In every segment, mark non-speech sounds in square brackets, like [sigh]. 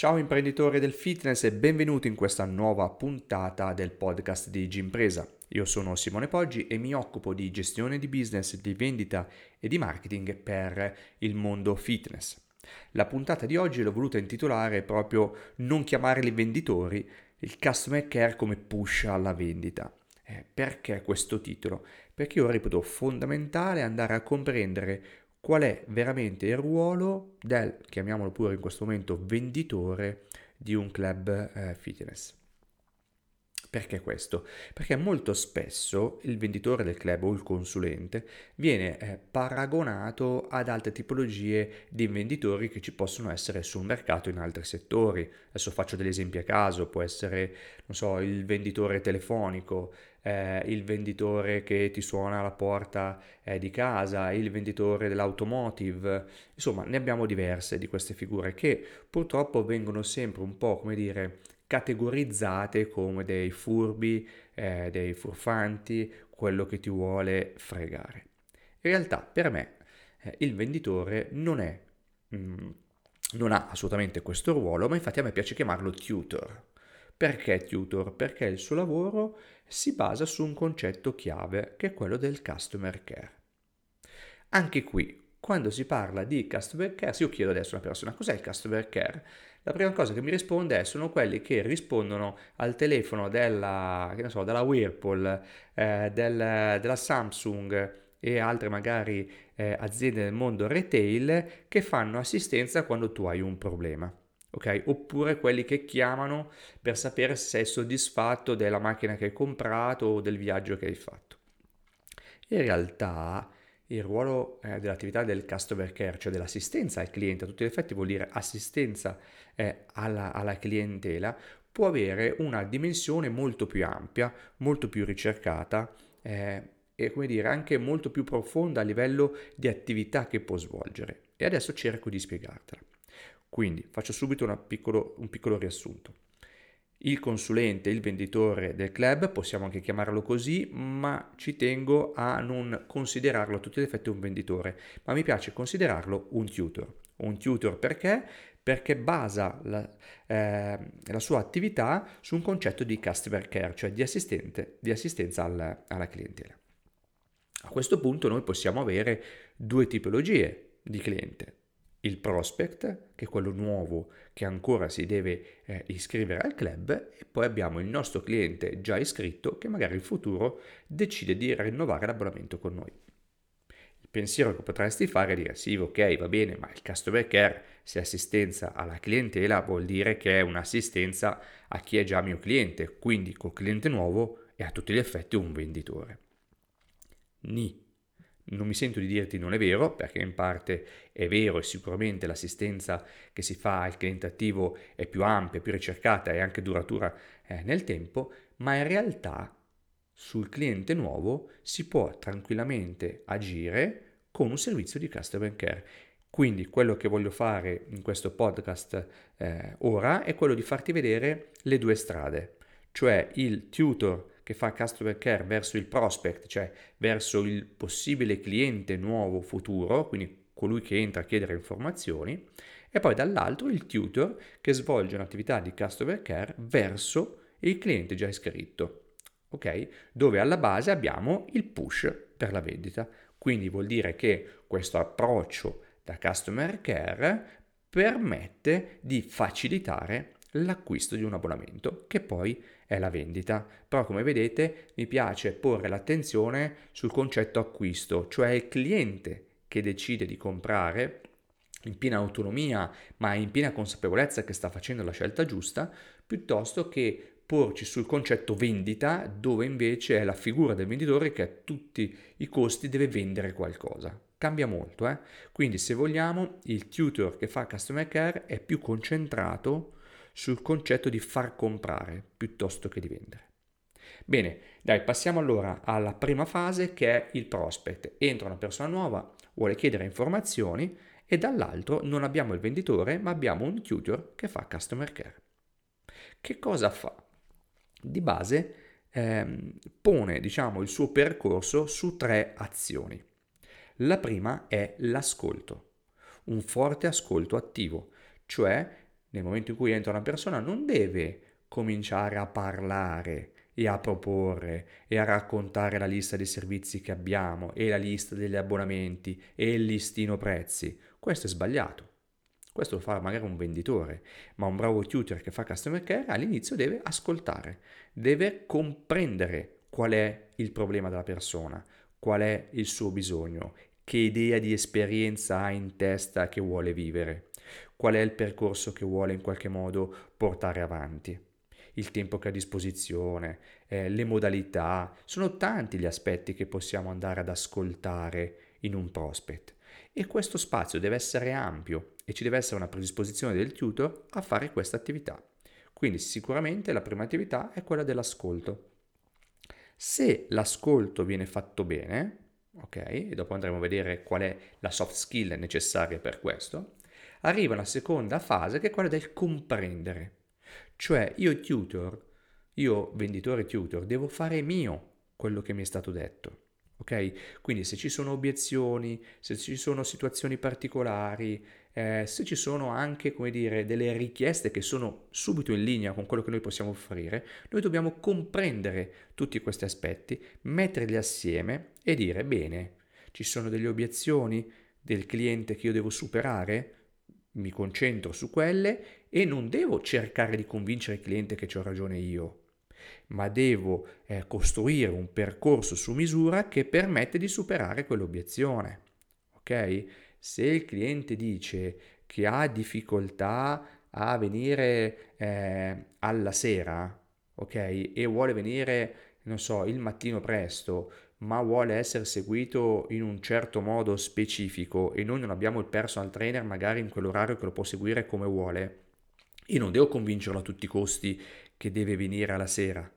Ciao imprenditori del fitness e benvenuti in questa nuova puntata del podcast di Gimpresa. Io sono Simone Poggi e mi occupo di gestione di business, di vendita e di marketing per il mondo fitness. La puntata di oggi l'ho voluta intitolare proprio Non chiamare i venditori, il customer care come push alla vendita. Eh, perché questo titolo? Perché io reputo fondamentale andare a comprendere qual è veramente il ruolo del, chiamiamolo pure in questo momento, venditore di un club eh, fitness. Perché questo? Perché molto spesso il venditore del club o il consulente viene eh, paragonato ad altre tipologie di venditori che ci possono essere sul mercato in altri settori. Adesso faccio degli esempi a caso, può essere, non so, il venditore telefonico, eh, il venditore che ti suona alla porta eh, di casa, il venditore dell'automotive, insomma ne abbiamo diverse di queste figure che purtroppo vengono sempre un po' come dire categorizzate come dei furbi, eh, dei furfanti, quello che ti vuole fregare. In realtà per me eh, il venditore non è, mh, mm, non ha assolutamente questo ruolo, ma infatti a me piace chiamarlo tutor. Perché tutor? Perché il suo lavoro si basa su un concetto chiave che è quello del customer care. Anche qui, quando si parla di customer care, se io chiedo adesso a una persona cos'è il customer care, la prima cosa che mi risponde è sono quelli che rispondono al telefono della, so, della Whirlpool, eh, del, della Samsung e altre magari eh, aziende del mondo retail che fanno assistenza quando tu hai un problema. Okay? Oppure quelli che chiamano per sapere se sei soddisfatto della macchina che hai comprato o del viaggio che hai fatto. In realtà il ruolo eh, dell'attività del customer care, cioè dell'assistenza al cliente, a tutti gli effetti vuol dire assistenza eh, alla, alla clientela, può avere una dimensione molto più ampia, molto più ricercata eh, e come dire anche molto più profonda a livello di attività che può svolgere. E adesso cerco di spiegartela. Quindi faccio subito piccolo, un piccolo riassunto. Il consulente, il venditore del club, possiamo anche chiamarlo così, ma ci tengo a non considerarlo a tutti gli effetti un venditore, ma mi piace considerarlo un tutor. Un tutor perché? Perché basa la, eh, la sua attività su un concetto di customer care, cioè di, di assistenza alla, alla clientela. A questo punto noi possiamo avere due tipologie di cliente il prospect, che è quello nuovo che ancora si deve eh, iscrivere al club, e poi abbiamo il nostro cliente già iscritto che magari in futuro decide di rinnovare l'abbonamento con noi. Il pensiero che potresti fare è dire sì, ok, va bene, ma il customer care, se assistenza alla clientela, vuol dire che è un'assistenza a chi è già mio cliente, quindi col cliente nuovo è a tutti gli effetti un venditore. Ni non mi sento di dirti non è vero, perché in parte è vero e sicuramente l'assistenza che si fa al cliente attivo è più ampia, più ricercata e anche duratura eh, nel tempo, ma in realtà sul cliente nuovo si può tranquillamente agire con un servizio di customer care. Quindi quello che voglio fare in questo podcast eh, ora è quello di farti vedere le due strade, cioè il tutor che fa customer care verso il prospect, cioè verso il possibile cliente nuovo futuro, quindi colui che entra a chiedere informazioni, e poi dall'altro il tutor che svolge un'attività di customer care verso il cliente già iscritto, ok? Dove alla base abbiamo il push per la vendita. Quindi vuol dire che questo approccio da customer care permette di facilitare l'acquisto di un abbonamento, che poi è la vendita. Però come vedete mi piace porre l'attenzione sul concetto acquisto, cioè il cliente che decide di comprare in piena autonomia, ma in piena consapevolezza che sta facendo la scelta giusta, piuttosto che porci sul concetto vendita, dove invece è la figura del venditore che a tutti i costi deve vendere qualcosa. Cambia molto, eh? Quindi se vogliamo, il tutor che fa customer care è più concentrato sul concetto di far comprare piuttosto che di vendere. Bene, dai, passiamo allora alla prima fase che è il prospect. Entra una persona nuova, vuole chiedere informazioni e dall'altro non abbiamo il venditore ma abbiamo un tutor che fa customer care. Che cosa fa? Di base ehm, pone diciamo, il suo percorso su tre azioni. La prima è l'ascolto, un forte ascolto attivo, cioè nel momento in cui entra una persona, non deve cominciare a parlare e a proporre e a raccontare la lista dei servizi che abbiamo e la lista degli abbonamenti e il listino prezzi. Questo è sbagliato. Questo lo fa magari un venditore, ma un bravo tutor che fa customer care all'inizio deve ascoltare, deve comprendere qual è il problema della persona, qual è il suo bisogno, che idea di esperienza ha in testa che vuole vivere, qual è il percorso che vuole in qualche modo portare avanti il tempo che ha a disposizione, eh, le modalità, sono tanti gli aspetti che possiamo andare ad ascoltare in un prospect e questo spazio deve essere ampio e ci deve essere una predisposizione del tutor a fare questa attività. Quindi sicuramente la prima attività è quella dell'ascolto. Se l'ascolto viene fatto bene, ok, e dopo andremo a vedere qual è la soft skill necessaria per questo, arriva la seconda fase che è quella del comprendere. Cioè io tutor, io venditore tutor, devo fare mio quello che mi è stato detto. Ok? Quindi se ci sono obiezioni, se ci sono situazioni particolari, eh, se ci sono anche, come dire, delle richieste che sono subito in linea con quello che noi possiamo offrire, noi dobbiamo comprendere tutti questi aspetti, metterli assieme e dire, bene, ci sono delle obiezioni del cliente che io devo superare? Mi concentro su quelle e non devo cercare di convincere il cliente che ho ragione io, ma devo eh, costruire un percorso su misura che permette di superare quell'obiezione. Ok? Se il cliente dice che ha difficoltà a venire eh, alla sera, ok? E vuole venire, non so, il mattino presto, ma vuole essere seguito in un certo modo specifico e noi non abbiamo il personal trainer magari in quell'orario che lo può seguire come vuole, io non devo convincerlo a tutti i costi che deve venire alla sera,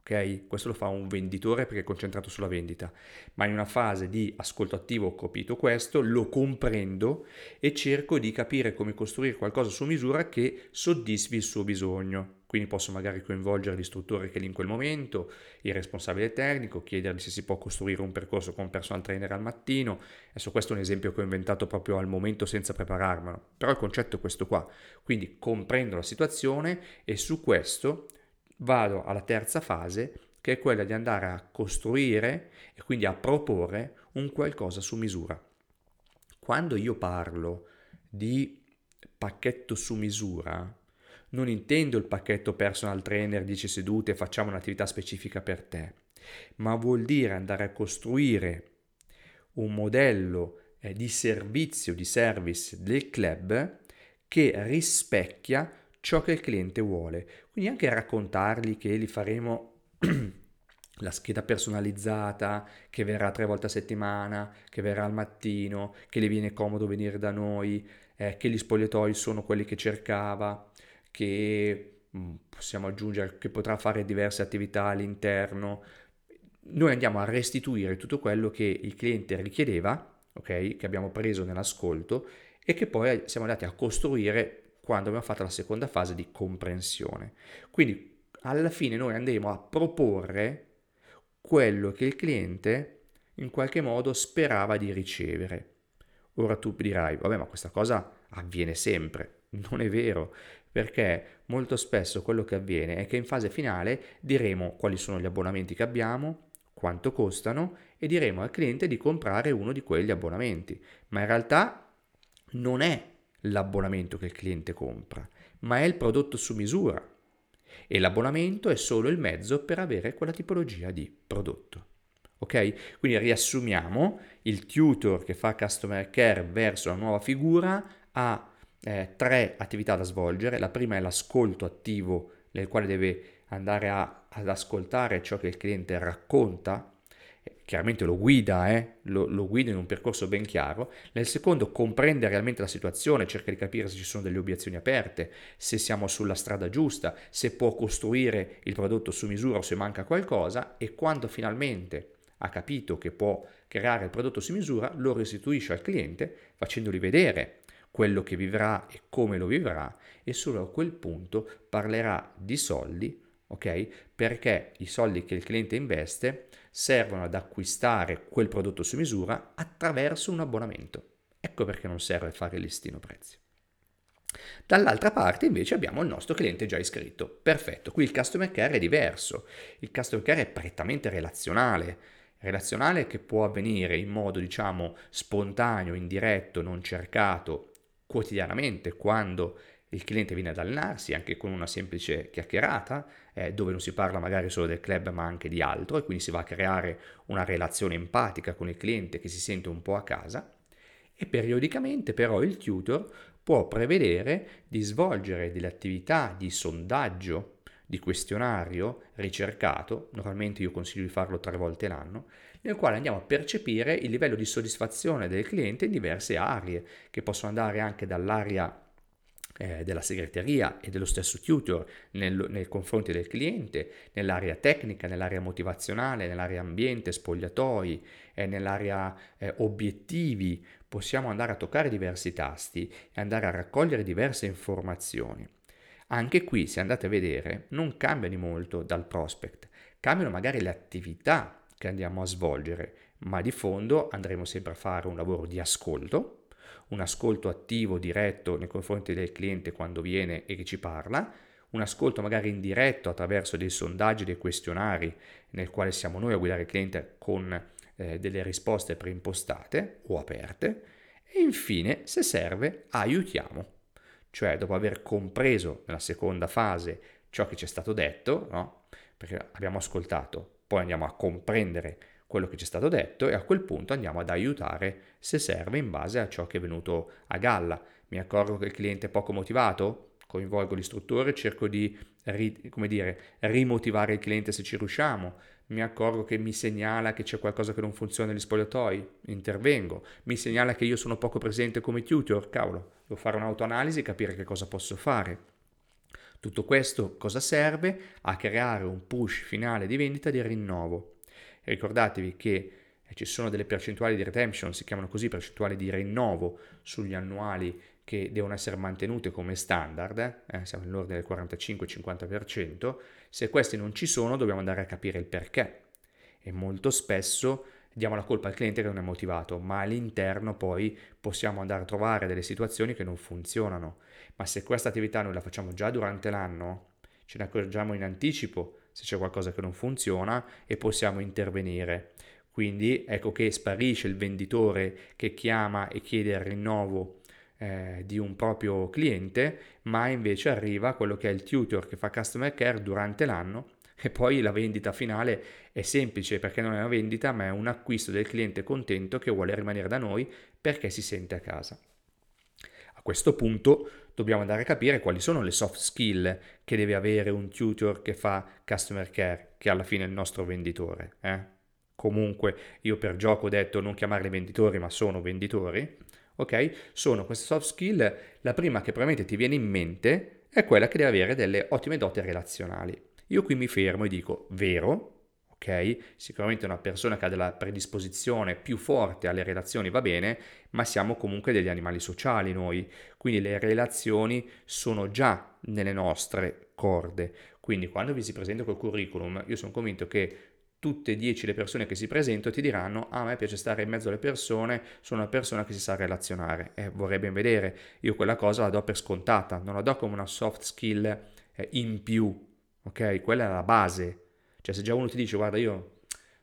ok? Questo lo fa un venditore perché è concentrato sulla vendita, ma in una fase di ascolto attivo ho capito questo, lo comprendo e cerco di capire come costruire qualcosa su misura che soddisfi il suo bisogno. Quindi posso magari coinvolgere l'istruttore che è lì in quel momento, il responsabile tecnico, chiedergli se si può costruire un percorso con personal trainer al mattino. Adesso questo è un esempio che ho inventato proprio al momento senza prepararmelo, però il concetto è questo qua. Quindi comprendo la situazione e su questo vado alla terza fase che è quella di andare a costruire e quindi a proporre un qualcosa su misura. Quando io parlo di pacchetto su misura, non intendo il pacchetto personal trainer 10 sedute facciamo un'attività specifica per te, ma vuol dire andare a costruire un modello eh, di servizio, di service del club che rispecchia ciò che il cliente vuole. Quindi anche raccontargli che gli faremo [clears throat] la scheda personalizzata che verrà tre volte a settimana, che verrà al mattino, che le viene comodo venire da noi, eh, che gli spogliatoi sono quelli che cercava, che mm, possiamo aggiungere che potrà fare diverse attività all'interno. Noi andiamo a restituire tutto quello che il cliente richiedeva, ok? Che abbiamo preso nell'ascolto e che poi siamo andati a costruire quando abbiamo fatto la seconda fase di comprensione. Quindi alla fine noi andremo a proporre quello che il cliente in qualche modo sperava di ricevere. Ora tu dirai, vabbè, ma questa cosa avviene sempre. Non è vero, perché molto spesso quello che avviene è che in fase finale diremo quali sono gli abbonamenti che abbiamo, quanto costano e diremo al cliente di comprare uno di quegli abbonamenti, ma in realtà non è l'abbonamento che il cliente compra, ma è il prodotto su misura e l'abbonamento è solo il mezzo per avere quella tipologia di prodotto. Ok? Quindi riassumiamo, il tutor che fa customer care verso la nuova figura ha eh, tre attività da svolgere. La prima è l'ascolto attivo, nel quale deve andare a, ad ascoltare ciò che il cliente racconta, chiaramente lo guida, eh? lo, lo, guida in un percorso ben chiaro. Nel secondo comprende realmente la situazione, cerca di capire se ci sono delle obiezioni aperte, se siamo sulla strada giusta, se può costruire il prodotto su misura o se manca qualcosa e quando finalmente ha capito che può creare il prodotto su misura, lo restituisce al cliente facendogli vedere quello che vivrà e come lo vivrà e solo a quel punto parlerà di soldi, ok? Perché i soldi che il cliente investe servono ad acquistare quel prodotto su misura attraverso un abbonamento. Ecco perché non serve fare il listino prezzi. Dall'altra parte invece abbiamo il nostro cliente già iscritto. Perfetto, qui il customer care è diverso. Il customer care è prettamente relazionale. Relazionale che può avvenire in modo, diciamo, spontaneo, indiretto, non cercato, quotidianamente, quando il cliente viene ad allenarsi, anche con una semplice chiacchierata, eh, dove non si parla magari solo del club ma anche di altro, e quindi si va a creare una relazione empatica con il cliente che si sente un po' a casa. E periodicamente però il tutor può prevedere di svolgere delle attività di sondaggio, di questionario ricercato, normalmente io consiglio di farlo tre volte l'anno, nel quale andiamo a percepire il livello di soddisfazione del cliente in diverse aree, che possono andare anche dall'area eh, della segreteria e dello stesso tutor nel, nei confronti del cliente, nell'area tecnica, nell'area motivazionale, nell'area ambiente, spogliatoi, eh, nell'area eh, obiettivi, possiamo andare a toccare diversi tasti e andare a raccogliere diverse informazioni. Anche qui, se andate a vedere, non cambia di molto dal prospect, cambiano magari le attività che andiamo a svolgere, ma di fondo andremo sempre a fare un lavoro di ascolto, un ascolto attivo, diretto nei confronti del cliente quando viene e che ci parla, un ascolto magari indiretto attraverso dei sondaggi, dei questionari nel quale siamo noi a guidare il cliente con eh, delle risposte preimpostate o aperte e infine, se serve, aiutiamo. Cioè, dopo aver compreso nella seconda fase ciò che ci è stato detto, no? perché abbiamo ascoltato, poi andiamo a comprendere quello che ci è stato detto e a quel punto andiamo ad aiutare se serve in base a ciò che è venuto a galla. Mi accorgo che il cliente è poco motivato? Coinvolgo l'istruttore, cerco di come dire, rimotivare il cliente se ci riusciamo. Mi accorgo che mi segnala che c'è qualcosa che non funziona negli spogliatoi, intervengo. Mi segnala che io sono poco presente come tutor, cavolo, devo fare un'autoanalisi e capire che cosa posso fare. Tutto questo cosa serve? A creare un push finale di vendita di rinnovo ricordatevi che eh, ci sono delle percentuali di retention, si chiamano così percentuali di rinnovo sugli annuali che devono essere mantenute come standard, eh, siamo nell'ordine del 45-50%, se questi non ci sono dobbiamo andare a capire il perché e molto spesso diamo la colpa al cliente che non è motivato, ma all'interno poi possiamo andare a trovare delle situazioni che non funzionano. Ma se questa attività noi la facciamo già durante l'anno, ce ne accorgiamo in anticipo se c'è qualcosa che non funziona e possiamo intervenire. Quindi ecco che sparisce il venditore che chiama e chiede il rinnovo eh, di un proprio cliente, ma invece arriva quello che è il tutor che fa customer care durante l'anno e poi la vendita finale è semplice perché non è una vendita ma è un acquisto del cliente contento che vuole rimanere da noi perché si sente a casa. Questo punto dobbiamo andare a capire quali sono le soft skill che deve avere un tutor che fa customer care, che alla fine è il nostro venditore. Eh? Comunque io per gioco ho detto non chiamarli venditori, ma sono venditori. Ok? Sono queste soft skill. La prima che probabilmente ti viene in mente è quella che deve avere delle ottime doti relazionali. Io qui mi fermo e dico, vero, ok? Sicuramente una persona che ha della predisposizione più forte alle relazioni va bene, ma siamo comunque degli animali sociali noi, quindi le relazioni sono già nelle nostre corde. Quindi quando vi si presenta col curriculum, io sono convinto che tutte e dieci le persone che si presentano ti diranno ah, a me piace stare in mezzo alle persone, sono una persona che si sa relazionare e vorrei ben vedere, io quella cosa la do per scontata, non la do come una soft skill eh, in più, ok? Quella è la base, cioè se già uno ti dice guarda io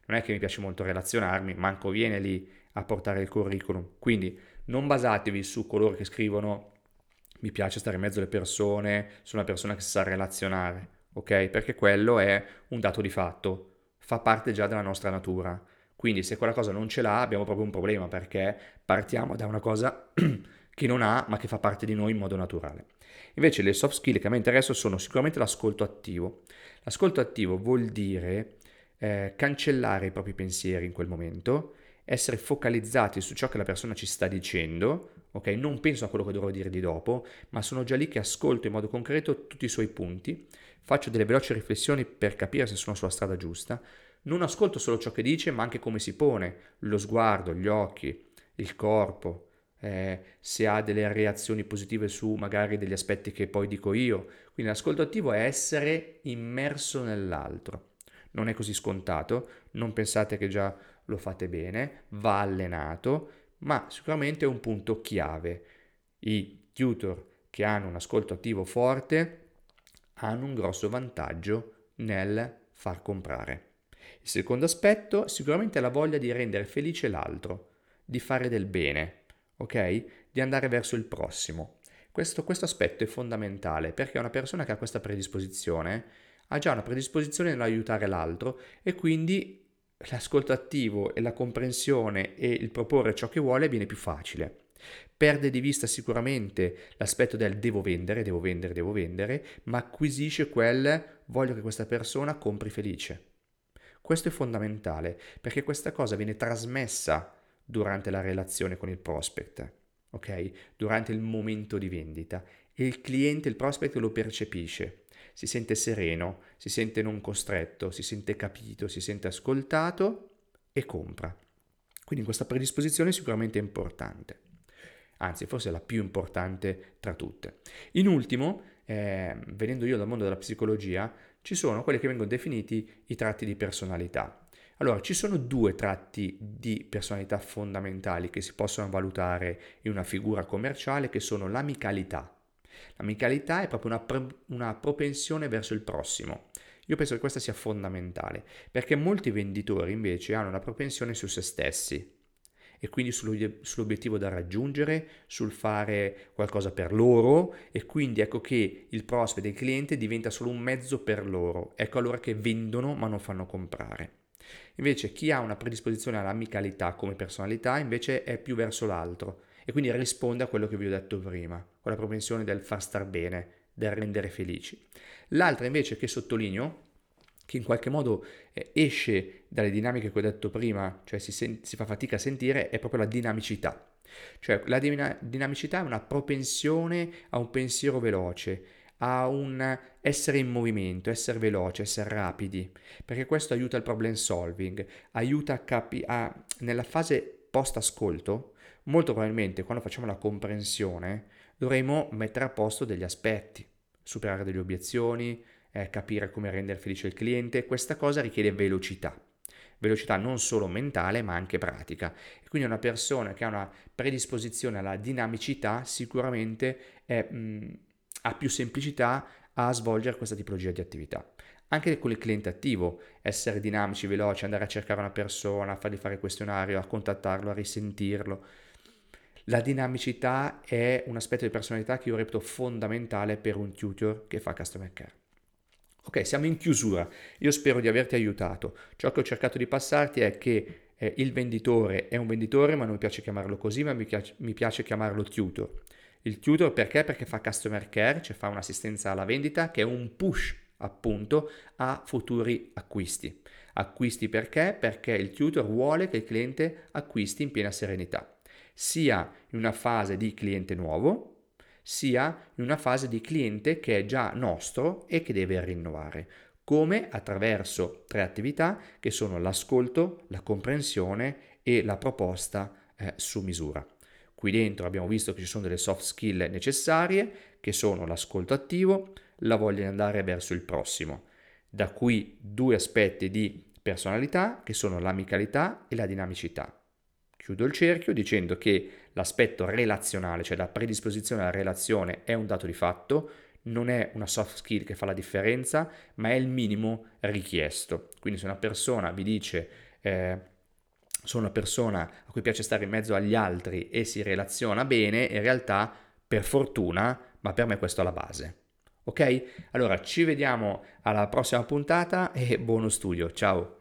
non è che mi piace molto relazionarmi, manco viene lì a portare il curriculum. Quindi non basatevi su coloro che scrivono mi piace stare in mezzo alle persone, sono una persona che sa relazionare, ok? Perché quello è un dato di fatto, fa parte già della nostra natura. Quindi se quella cosa non ce l'ha abbiamo proprio un problema perché partiamo da una cosa [clears throat] che non ha ma che fa parte di noi in modo naturale. Invece le soft skill che a me interessano sono sicuramente l'ascolto attivo. L'ascolto attivo vuol dire eh, cancellare i propri pensieri in quel momento, essere focalizzati su ciò che la persona ci sta dicendo, ok? Non penso a quello che dovrò dire di dopo, ma sono già lì che ascolto in modo concreto tutti i suoi punti, faccio delle veloci riflessioni per capire se sono sulla strada giusta, non ascolto solo ciò che dice, ma anche come si pone, lo sguardo, gli occhi, il corpo, eh, se ha delle reazioni positive su magari degli aspetti che poi dico io. Quindi l'ascolto attivo è essere immerso nell'altro. Non è così scontato, non pensate che già lo fate bene, va allenato, ma sicuramente è un punto chiave. I tutor che hanno un ascolto attivo forte hanno un grosso vantaggio nel far comprare. Il secondo aspetto sicuramente è la voglia di rendere felice l'altro, di fare del bene, ok? Di andare verso il prossimo. Questo, questo aspetto è fondamentale perché una persona che ha questa predisposizione ha già una predisposizione nell'aiutare l'altro e quindi l'ascolto attivo e la comprensione e il proporre ciò che vuole viene più facile. Perde di vista sicuramente l'aspetto del devo vendere, devo vendere, devo vendere, ma acquisisce quel voglio che questa persona compri felice. Questo è fondamentale perché questa cosa viene trasmessa durante la relazione con il prospect, ok? Durante il momento di vendita il cliente, il prospect lo percepisce, si sente sereno, si sente non costretto, si sente capito, si sente ascoltato e compra. Quindi questa predisposizione è sicuramente importante, anzi forse la più importante tra tutte. In ultimo, eh, venendo io dal mondo della psicologia, ci sono quelli che vengono definiti i tratti di personalità. Allora, ci sono due tratti di personalità fondamentali che si possono valutare in una figura commerciale che sono l'amicalità. L'amicalità è proprio una, pre- una propensione verso il prossimo. Io penso che questa sia fondamentale, perché molti venditori invece hanno una propensione su se stessi e quindi sull'obiettivo da raggiungere, sul fare qualcosa per loro e quindi ecco che il prospect del cliente diventa solo un mezzo per loro. Ecco allora che vendono ma non fanno comprare. Invece chi ha una predisposizione all'amicalità come personalità invece è più verso l'altro e quindi risponde a quello che vi ho detto prima, con la propensione del far star bene, del rendere felici. L'altra invece che sottolineo che in qualche modo eh, esce dalle dinamiche che ho detto prima, cioè si, sen- si fa fatica a sentire, è proprio la dinamicità. Cioè la din- dinamicità è una propensione a un pensiero veloce, a un essere in movimento, essere veloce, essere rapidi, perché questo aiuta il problem solving, aiuta a capi- a, nella fase post ascolto, molto probabilmente quando facciamo la comprensione dovremo mettere a posto degli aspetti, superare delle obiezioni, eh, capire come rendere felice il cliente, questa cosa richiede velocità. Velocità non solo mentale ma anche pratica. E quindi una persona che ha una predisposizione alla dinamicità sicuramente è, mh, ha più semplicità a svolgere questa tipologia di attività. Anche con il cliente attivo, essere dinamici, veloci, andare a cercare una persona, fargli fare questionario, a contattarlo, a risentirlo. La dinamicità è un aspetto di personalità che io reputo fondamentale per un tutor che fa customer care. Ok, siamo in chiusura. Io spero di averti aiutato. Ciò che ho cercato di passarti è che eh, il venditore è un venditore, ma non mi piace chiamarlo così, ma mi piace, mi piace chiamarlo tutor. Il tutor perché? Perché fa customer care, cioè fa un'assistenza alla vendita che è un push appunto a futuri acquisti. Acquisti perché? Perché il tutor vuole che il cliente acquisti in piena serenità, sia in una fase di cliente nuovo, sia in una fase di cliente che è già nostro e che deve rinnovare, come attraverso tre attività che sono l'ascolto, la comprensione e la proposta eh, su misura. Qui dentro abbiamo visto che ci sono delle soft skill necessarie, che sono l'ascolto attivo, la voglia di andare verso il prossimo. Da qui due aspetti di personalità che sono l'amicalità e la dinamicità. Chiudo il cerchio dicendo che l'aspetto relazionale, cioè la predisposizione alla relazione, è un dato di fatto, non è una soft skill che fa la differenza, ma è il minimo richiesto. Quindi se una persona vi dice eh, sono una persona a cui piace stare in mezzo agli altri e si relaziona bene, in realtà per fortuna, ma per me questo è la base. Ok? Allora ci vediamo alla prossima puntata e buono studio. Ciao!